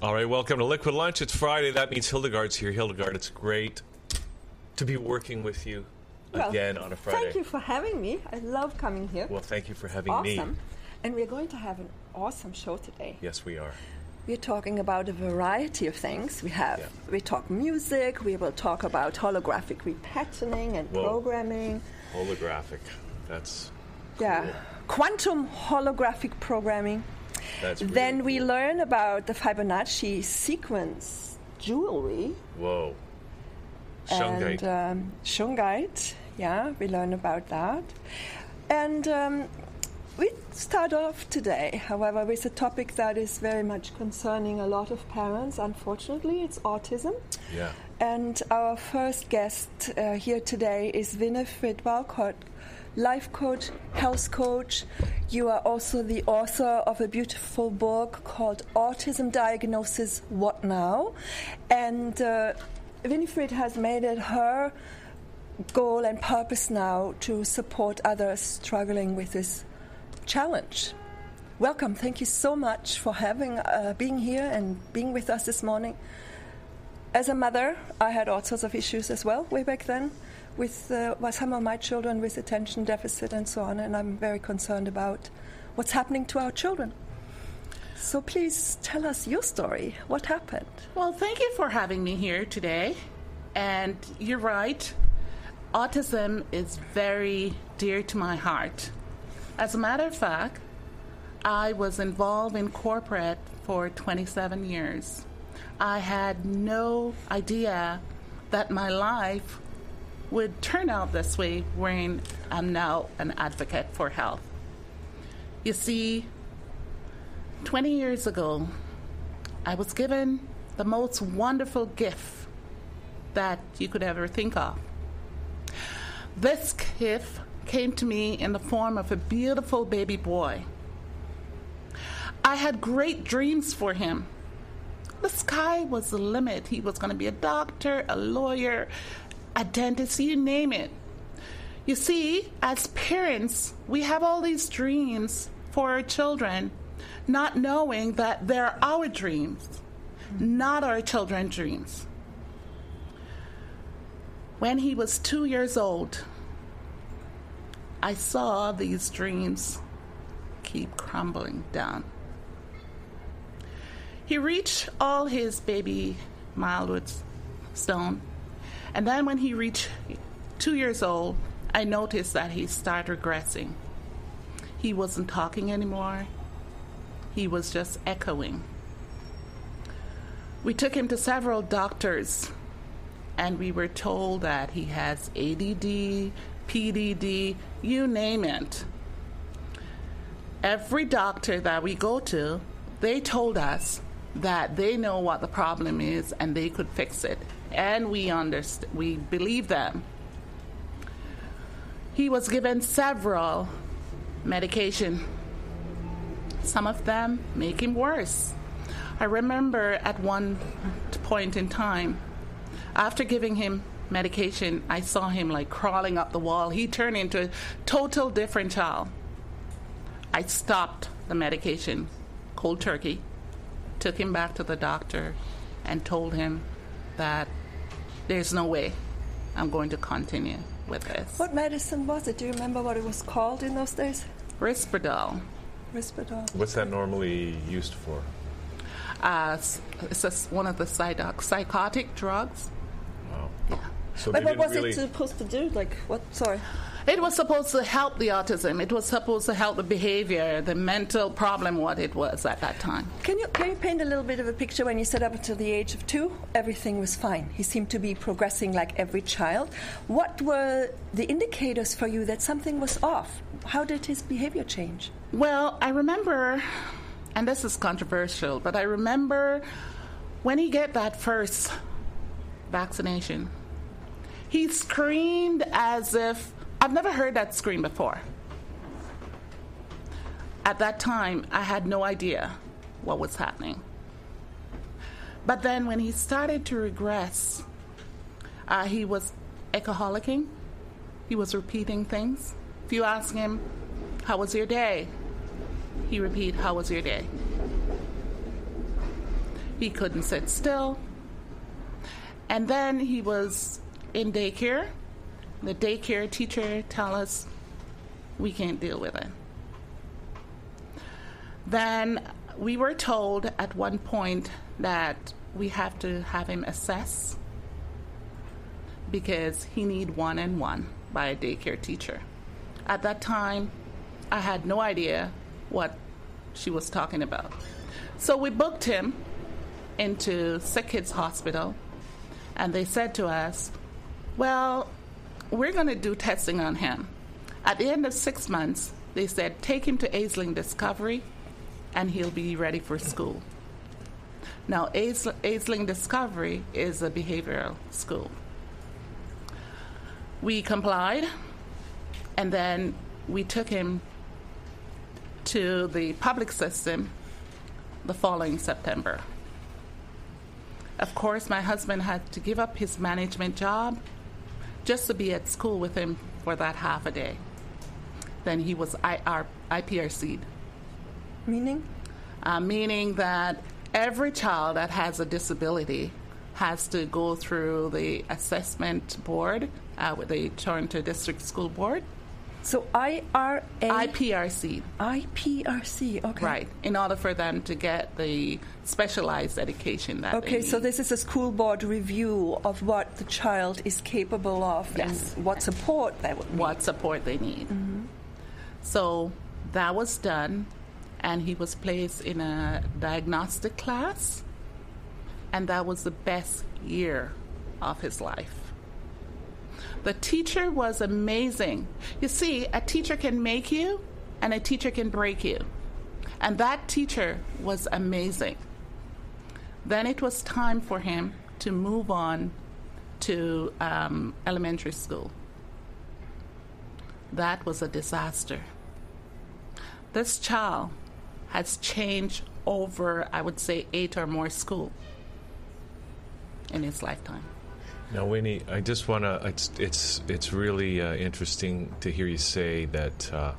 All right, welcome to Liquid Lunch. It's Friday. That means Hildegard's here. Hildegard, it's great to be working with you Well, again on a Friday. Thank you for having me. I love coming here. Well, thank you for having awesome. me. And we're going to have an awesome show today. Yes, we are. We're talking about a variety of things. We have Yeah. we talk music, we will talk about holographic repatterning and Whoa. programming. Holographic. That's Yeah. Cool. Quantum holographic programming. That's. Really then we cool. learn about the Fibonacci sequence jewelry Whoa. Shungite. and um, shungite. Yeah, we learn about that. And um, we start off today, however, with a topic that is very much concerning a lot of parents. Unfortunately, it's autism. yeah. And our first guest uh, here today is Winifred Walcott, life coach, health coach. You are also the author of a beautiful book called Autism Diagnosis What Now? And uh, Winifred has made it her goal and purpose now to support others struggling with this challenge. Welcome. Thank you so much for having uh, being here and being with us this morning. As a mother, I had all sorts of issues as well way back then with, uh, some of my children with attention deficit and so on, and I'm very concerned about what's happening to our children. So please tell us your story. What happened? Well, thank you for having me here today. And you're right, autism is very dear to my heart. As a matter of fact, I was involved in corporate for 27 years. I had no idea that my life would turn out this way when I'm now an advocate for health. You see, 20 years ago, I was given the most wonderful gift that you could ever think of. This gift came to me in the form of a beautiful baby boy. I had great dreams for him. The sky was the limit. He was going to be a doctor, a lawyer, a dentist, you name it. You see, as parents, we have all these dreams for our children, not knowing that they're our dreams, not our children's dreams. When he was two years old, I saw these dreams keep crumbling down. He reached all his baby milestone, and then when he reached two years old, I noticed that he started regressing. He wasn't talking anymore. He was just echoing. We took him to several doctors, and we were told that he has ADD, PDD, you name it. Every doctor that we go to, they told us that they know what the problem is and they could fix it. And we underst- we believe them. He was given several medication. Some of them make him worse. I remember at one point in time, after giving him medication, I saw him like crawling up the wall. He turned into a total different child. I stopped the medication cold turkey, took him back to the doctor, and told him that there's no way I'm going to continue with this. What medicine was it? Do you remember what it was called in those days? Risperdal. Risperdal. What's that normally used for? Uh, it's just one of the psych- psychotic drugs. Wow. So But what was really. it supposed to do? Like what? Sorry. It was supposed to help the autism. It was supposed to help the behavior, the mental problem, what it was at that time. Can you, can you paint a little bit of a picture when you said up until the age of two, everything was fine? He seemed to be progressing like every child. What were the indicators for you that something was off? How did his behavior change? Well, I remember, and this is controversial, but I remember when he get that first vaccination, he screamed as if I've never heard that scream before. At that time, I had no idea what was happening. But then when he started to regress, uh, he was echoholicing. He was repeating things. If you ask him, How was your day? He repeat, How was your day? He couldn't sit still. And then he was in daycare the daycare teacher tell us we can't deal with it. Then we were told at one point that we have to have him assess because he need one and one by a daycare teacher. At that time, I had no idea what she was talking about. So we booked him into Sick Kids Hospital, and they said to us, Well, we're going to do testing on him. At the end of six months, they said, take him to Aisling Discovery and he'll be ready for school. Now, Aisling Discovery is a behavioral school. We complied, and then we took him to the public system the following September. Of course, my husband had to give up his management job just to be at school with him for that half a day. Then he was IR, IPRC'd. Meaning? Uh, meaning that every child that has a disability has to go through the assessment board uh, with the Toronto District School Board so IRA? IPRC. IPRC, okay. Right, in order for them to get the specialized education that Okay, so this is a school board review of what the child is capable of yes. and what support they would need. What support they need. Mm-hmm. So that was done, and he was placed in a diagnostic class, and that was the best year of his life. The teacher was amazing. You see, a teacher can make you and a teacher can break you. And that teacher was amazing. Then it was time for him to move on to um, elementary school. That was a disaster. This child has changed over, I would say, eight or more school in his lifetime. Now, Winnie, I just want to. It's it's it's really uh, interesting to hear you say that. Uh,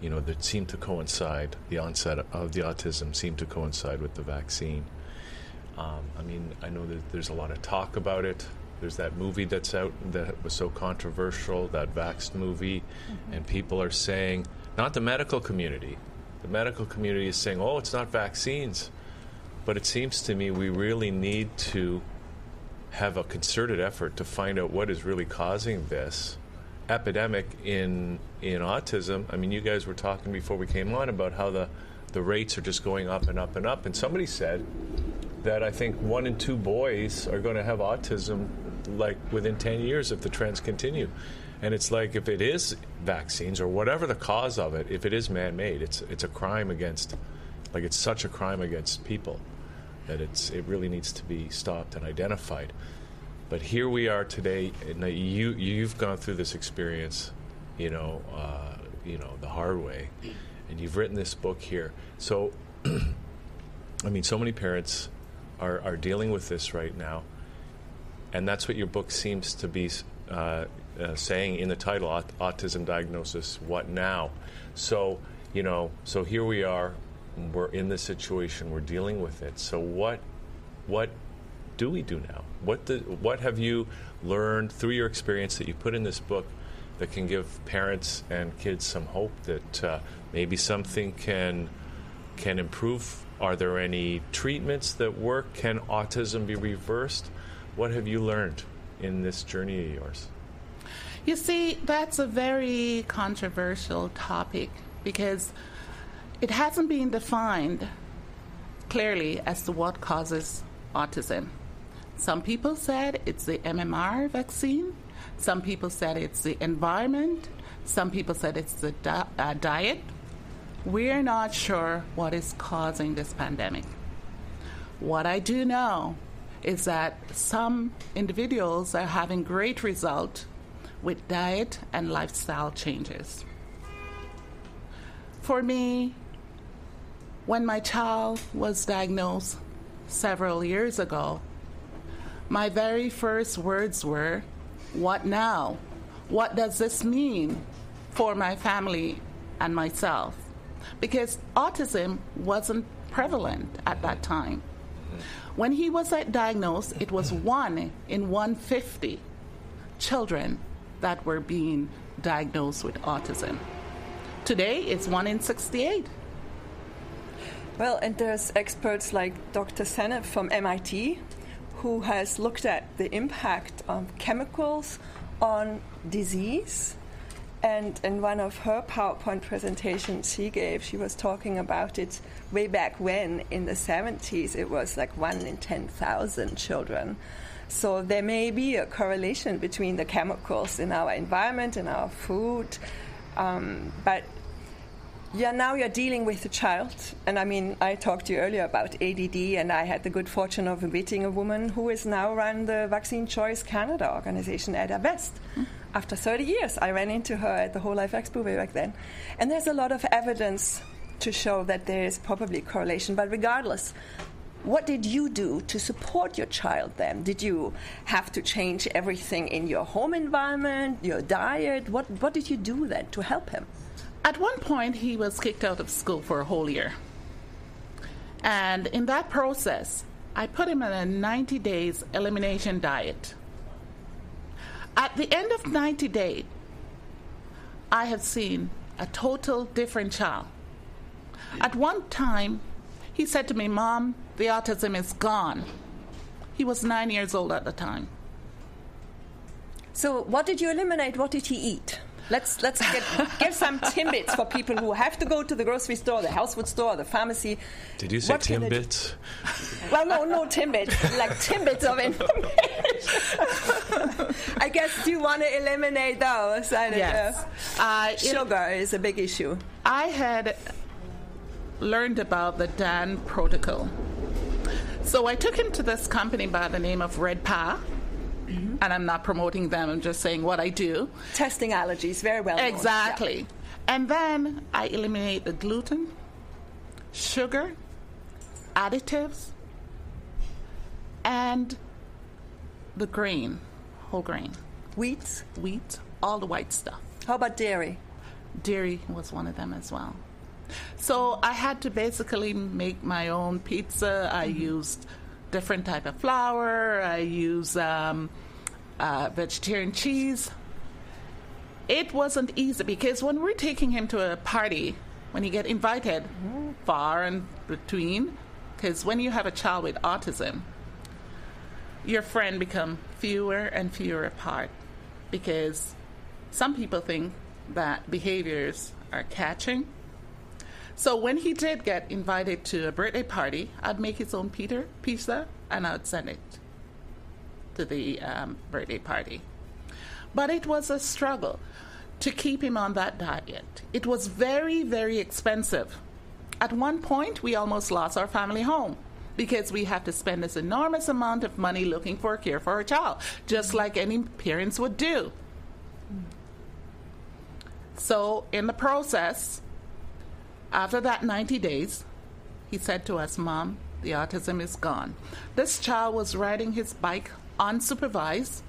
you know, that seemed to coincide. The onset of the autism seemed to coincide with the vaccine. Um, I mean, I know that there's a lot of talk about it. There's that movie that's out that was so controversial, that Vaxxed movie, mm-hmm. and people are saying, not the medical community. The medical community is saying, oh, it's not vaccines. But it seems to me we really need to have a concerted effort to find out what is really causing this epidemic in in autism. I mean, you guys were talking before we came on about how the the rates are just going up and up and up. And somebody said that I think one in two boys are going to have autism like within 10 years if the trends continue. And it's like if it is vaccines or whatever the cause of it, if it is man-made, it's it's a crime against like it's such a crime against people that it's it really needs to be stopped and identified. But here we are today, and you you've gone through this experience, you know, uh, you know the hard way, and you've written this book here. So, I mean, so many parents are are dealing with this right now, and that's what your book seems to be uh, uh, saying in the title: Autism Diagnosis. What now? So you know, so here we are we're in this situation, we're dealing with it. So what what do we do now? What the, what have you learned through your experience that you put in this book that can give parents and kids some hope that uh, maybe something can can improve? Are there any treatments that work? Can autism be reversed? What have you learned in this journey of yours? You see, that's a very controversial topic because it hasn't been defined clearly as to what causes autism. Some people said it's the MMR vaccine. Some people said it's the environment. Some people said it's the di- uh, diet. We're not sure what is causing this pandemic. What I do know is that some individuals are having great result with diet and lifestyle changes. For me, when my child was diagnosed several years ago, my very first words were, What now? What does this mean for my family and myself? Because autism wasn't prevalent at that time. When he was diagnosed, it was one in 150 children that were being diagnosed with autism. Today, it's one in 68. Well, and there's experts like Dr. Seneff from MIT who has looked at the impact of chemicals on disease. And in one of her PowerPoint presentations she gave, she was talking about it way back when in the 70s, it was like one in 10,000 children. So there may be a correlation between the chemicals in our environment and our food. Um, but yeah, now you're dealing with a child. And I mean, I talked to you earlier about ADD, and I had the good fortune of meeting a woman who is now run the Vaccine Choice Canada organization Edda West. Mm. After 30 years, I ran into her at the Whole Life Expo way back then. And there's a lot of evidence to show that there is probably correlation. But regardless, what did you do to support your child then? Did you have to change everything in your home environment, your diet? What, what did you do then to help him? At one point, he was kicked out of school for a whole year. And in that process, I put him on a 90 days elimination diet. At the end of 90 days, I have seen a total different child. At one time, he said to me, Mom, the autism is gone. He was nine years old at the time. So, what did you eliminate? What did he eat? Let's let's get, give some timbits for people who have to go to the grocery store, the health food store, the pharmacy. Did you say what timbits? Well, no, no timbits, like timbits of information. I guess you want to eliminate those. yes. Uh, sugar is a big issue. I had learned about the DAN protocol. So I took him to this company by the name of Red-Pa Mm-hmm. And I'm not promoting them, I'm just saying what I do. Testing allergies, very well. Exactly. Yeah. And then I eliminate the gluten, sugar, additives, and the grain, whole grain. Wheat? Wheat, all the white stuff. How about dairy? Dairy was one of them as well. So I had to basically make my own pizza. I mm-hmm. used different type of flour. I use um, uh, vegetarian cheese. It wasn't easy because when we're taking him to a party, when you get invited mm-hmm. far and between, because when you have a child with autism, your friend become fewer and fewer apart because some people think that behaviors are catching so when he did get invited to a birthday party, I'd make his own Peter pizza and I'd send it to the um, birthday party. But it was a struggle to keep him on that diet. It was very, very expensive. At one point, we almost lost our family home because we have to spend this enormous amount of money looking for a care for our child, just like any parents would do. So, in the process, after that 90 days, he said to us, Mom, the autism is gone. This child was riding his bike unsupervised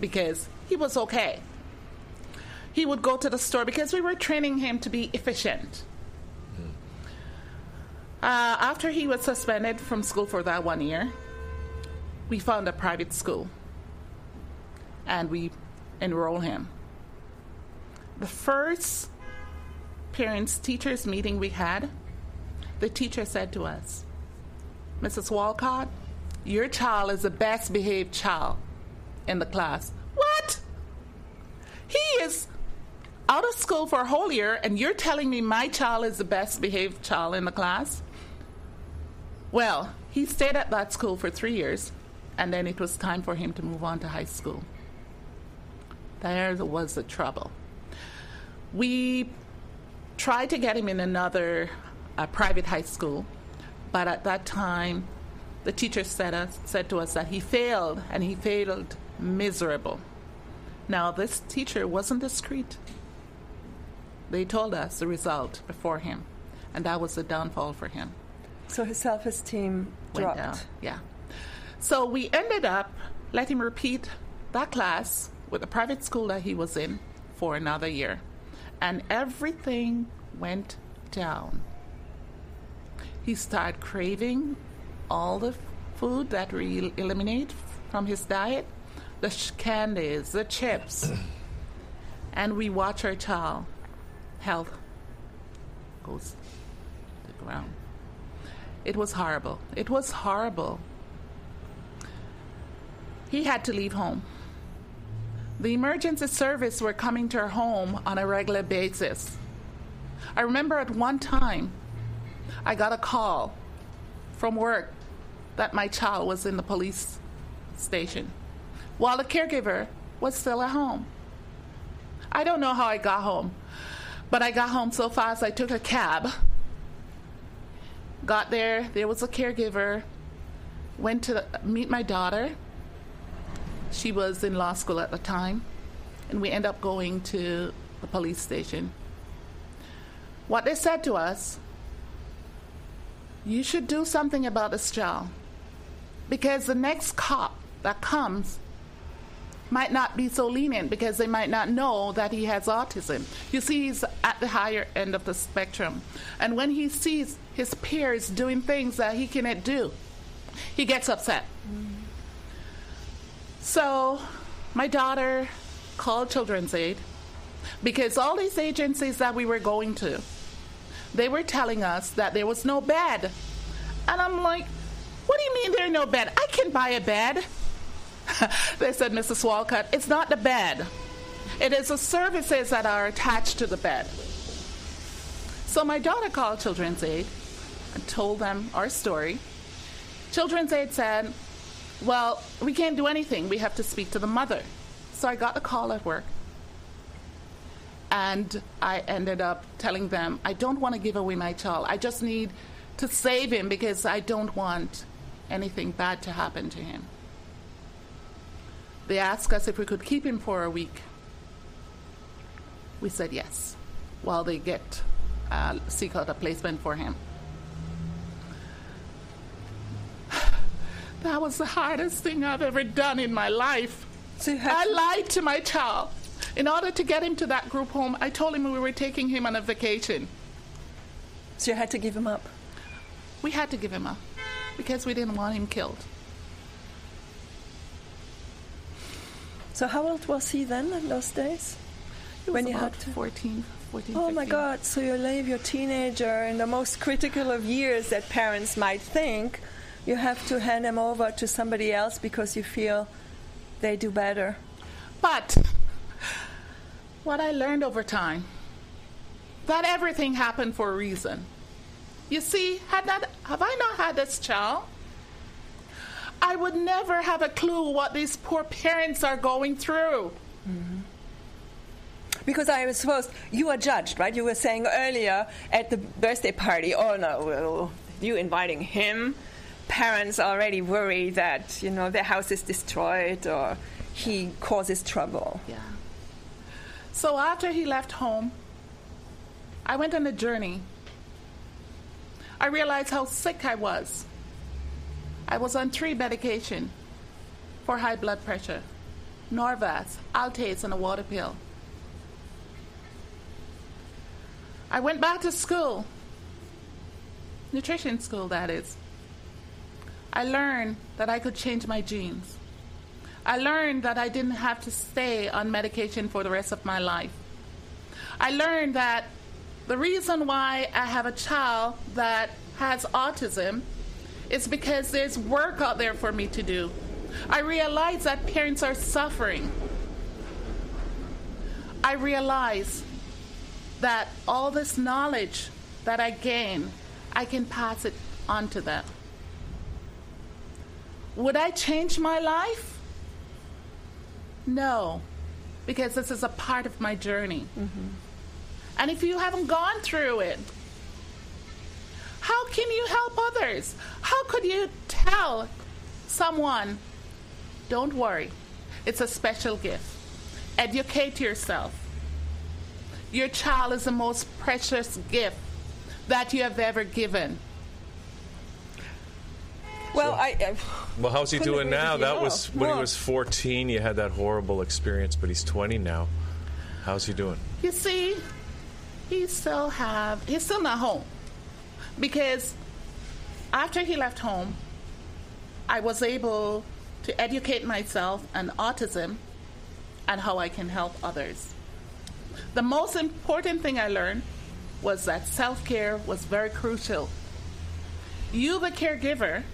because he was okay. He would go to the store because we were training him to be efficient. Uh, after he was suspended from school for that one year, we found a private school and we enrolled him. The first parents teachers meeting we had, the teacher said to us, Mrs. Walcott, your child is the best behaved child in the class. What? He is out of school for a whole year, and you're telling me my child is the best behaved child in the class? Well, he stayed at that school for three years, and then it was time for him to move on to high school. There was the trouble. We tried to get him in another uh, private high school, but at that time, the teacher said, us, said to us that he failed, and he failed miserable. Now, this teacher wasn't discreet. They told us the result before him, and that was the downfall for him. So his self esteem dropped. Down. Yeah. So we ended up letting him repeat that class with the private school that he was in for another year. And everything went down. He started craving all the food that we eliminate from his diet the candies, the chips. and we watch our child health goes to the ground. It was horrible. It was horrible. He had to leave home. The emergency service were coming to our home on a regular basis. I remember at one time I got a call from work that my child was in the police station while the caregiver was still at home. I don't know how I got home, but I got home so fast I took a cab. Got there, there was a caregiver, went to meet my daughter. She was in law school at the time, and we end up going to the police station. What they said to us, you should do something about this child because the next cop that comes might not be so lenient because they might not know that he has autism. You see, he's at the higher end of the spectrum. And when he sees his peers doing things that he cannot do, he gets upset. Mm. So, my daughter called Children's Aid because all these agencies that we were going to, they were telling us that there was no bed. And I'm like, what do you mean there's no bed? I can buy a bed. they said, Mrs. Walcott, it's not the bed. It is the services that are attached to the bed. So my daughter called Children's Aid and told them our story. Children's Aid said, Well, we can't do anything. We have to speak to the mother. So I got a call at work. And I ended up telling them, I don't want to give away my child. I just need to save him because I don't want anything bad to happen to him. They asked us if we could keep him for a week. We said yes, while they get uh, seek out a placement for him. That was the hardest thing I've ever done in my life. So I lied to my child. In order to get him to that group home, I told him we were taking him on a vacation. So you had to give him up? We had to give him up because we didn't want him killed. So how old was he then in those days? when you had to 14, 14 Oh 15. my God! So you leave your teenager in the most critical of years that parents might think. You have to hand them over to somebody else because you feel they do better. But what I learned over time that everything happened for a reason. You see, had not, have I not had this child? I would never have a clue what these poor parents are going through. Mm-hmm. Because I was supposed, you were judged, right? You were saying earlier at the birthday party, oh no, you inviting him? Parents already worry that, you know, their house is destroyed or he causes trouble. Yeah. So after he left home, I went on a journey. I realized how sick I was. I was on three medication for high blood pressure Norvasc, Altace, and a water pill. I went back to school, nutrition school, that is. I learned that I could change my genes. I learned that I didn't have to stay on medication for the rest of my life. I learned that the reason why I have a child that has autism is because there's work out there for me to do. I realize that parents are suffering. I realize that all this knowledge that I gain, I can pass it on to them. Would I change my life? No, because this is a part of my journey. Mm-hmm. And if you haven't gone through it, how can you help others? How could you tell someone, don't worry, it's a special gift? Educate yourself. Your child is the most precious gift that you have ever given. Well, so, I, I, Well, how's he doing now? That was when he was 14. You had that horrible experience, but he's 20 now. How's he doing? You see, he still have he's still not home because after he left home, I was able to educate myself on autism and how I can help others. The most important thing I learned was that self care was very crucial. You, the caregiver,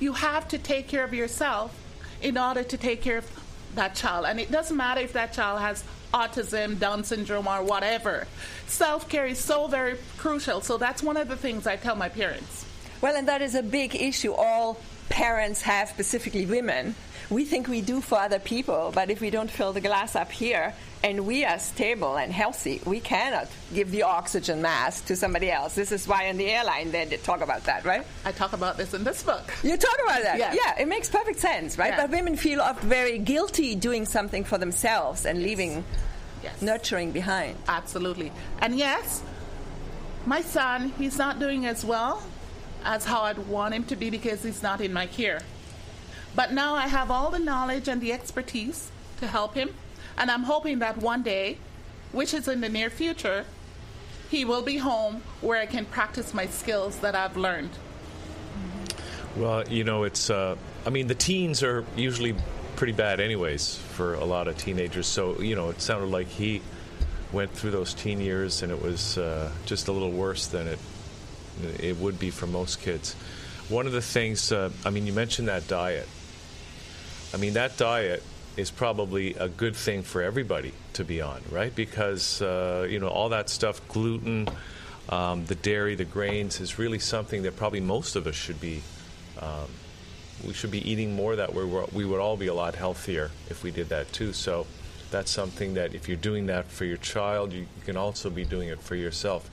you have to take care of yourself in order to take care of that child. And it doesn't matter if that child has autism, Down syndrome, or whatever. Self care is so very crucial. So that's one of the things I tell my parents. Well, and that is a big issue all parents have, specifically women. We think we do for other people, but if we don't fill the glass up here, and we are stable and healthy, we cannot give the oxygen mask to somebody else. This is why in the airline they talk about that, right? I talk about this in this book. You talk about that? Yes. Yeah, it makes perfect sense, right? But women feel very guilty doing something for themselves and leaving yes. nurturing behind. Absolutely. And yes, my son, he's not doing as well as how I'd want him to be because he's not in my care. But now I have all the knowledge and the expertise to help him and I'm hoping that one day, which is in the near future, he will be home where I can practice my skills that I've learned. Well, you know, it's, uh, I mean, the teens are usually pretty bad, anyways, for a lot of teenagers. So, you know, it sounded like he went through those teen years and it was uh, just a little worse than it, it would be for most kids. One of the things, uh, I mean, you mentioned that diet. I mean, that diet is probably a good thing for everybody to be on, right? Because uh, you know all that stuff, gluten, um, the dairy, the grains, is really something that probably most of us should be. Um, we should be eating more that way. We would all be a lot healthier if we did that too. So that's something that if you're doing that for your child, you, you can also be doing it for yourself.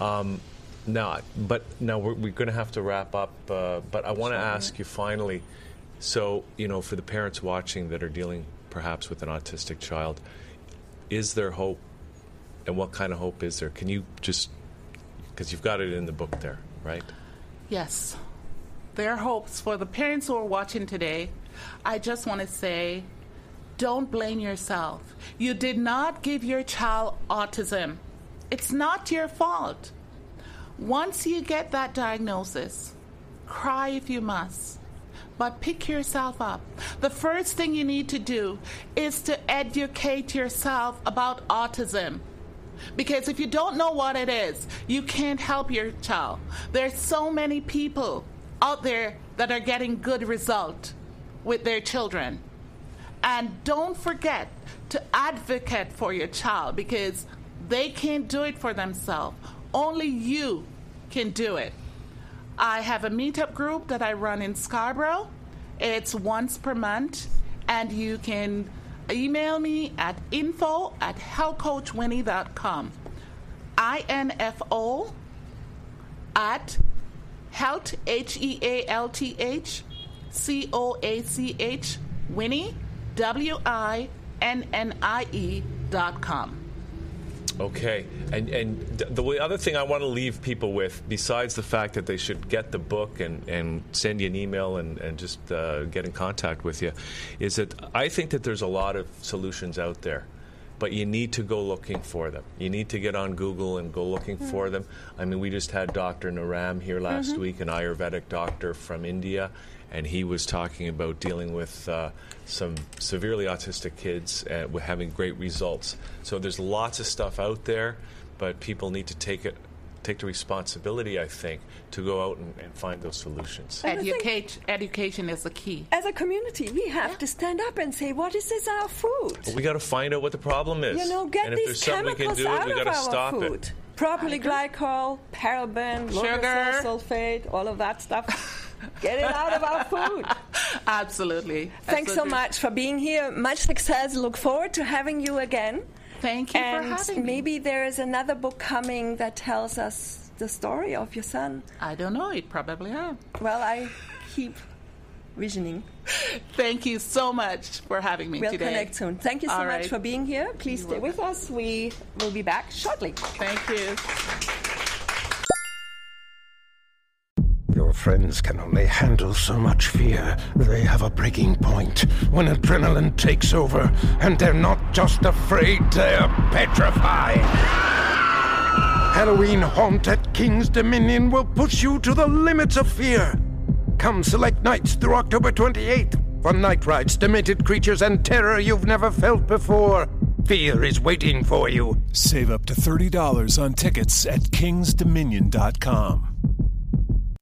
Um, now, but now we're, we're going to have to wrap up. Uh, but I want to ask you finally so, you know, for the parents watching that are dealing perhaps with an autistic child, is there hope? And what kind of hope is there? Can you just, because you've got it in the book there, right? Yes. There are hopes for the parents who are watching today. I just want to say don't blame yourself. You did not give your child autism, it's not your fault. Once you get that diagnosis, cry if you must but pick yourself up. The first thing you need to do is to educate yourself about autism. Because if you don't know what it is, you can't help your child. There's so many people out there that are getting good result with their children. And don't forget to advocate for your child because they can't do it for themselves. Only you can do it. I have a meetup group that I run in Scarborough. It's once per month, and you can email me at info at healthcoachwinnie.com. I-N-F-O at health, H-E-A-L-T-H, C-O-A-C-H, Winnie, W-I-N-N-I-E dot com. Okay, and and the other thing I want to leave people with, besides the fact that they should get the book and, and send you an email and and just uh, get in contact with you, is that I think that there's a lot of solutions out there but you need to go looking for them. You need to get on Google and go looking mm-hmm. for them. I mean, we just had Dr. Naram here last mm-hmm. week, an Ayurvedic doctor from India, and he was talking about dealing with uh, some severely autistic kids uh, having great results. So there's lots of stuff out there, but people need to take it take the responsibility, I think, to go out and, and find those solutions. And I think- Educate, education is the key. As a community, we have to stand up and say, what is this our food? We got to find out what the problem is. You know, get and if these there's something we can chemicals do, out we of got to our stop food. it. Propylene glycol, paraben, Sugar. sulfate, all of that stuff. Get it out of our food. Absolutely. Thanks so much for being here. Much success. Look forward to having you again. Thank you for and having me. maybe there is another book coming that tells us the story of your son. I don't know. It probably have. Well, I keep visioning. Thank you so much for having me today. We'll connect soon. Thank you so All much right. for being here. Please stay with us. We will be back shortly. Thank you. Your friends can only handle so much fear. They have a breaking point when adrenaline takes over, and they're not just afraid, they're petrified. Halloween Haunt at King's Dominion will push you to the limits of fear. Come select nights through October 28th for night rides, demented creatures, and terror you've never felt before. Fear is waiting for you. Save up to $30 on tickets at kingsdominion.com.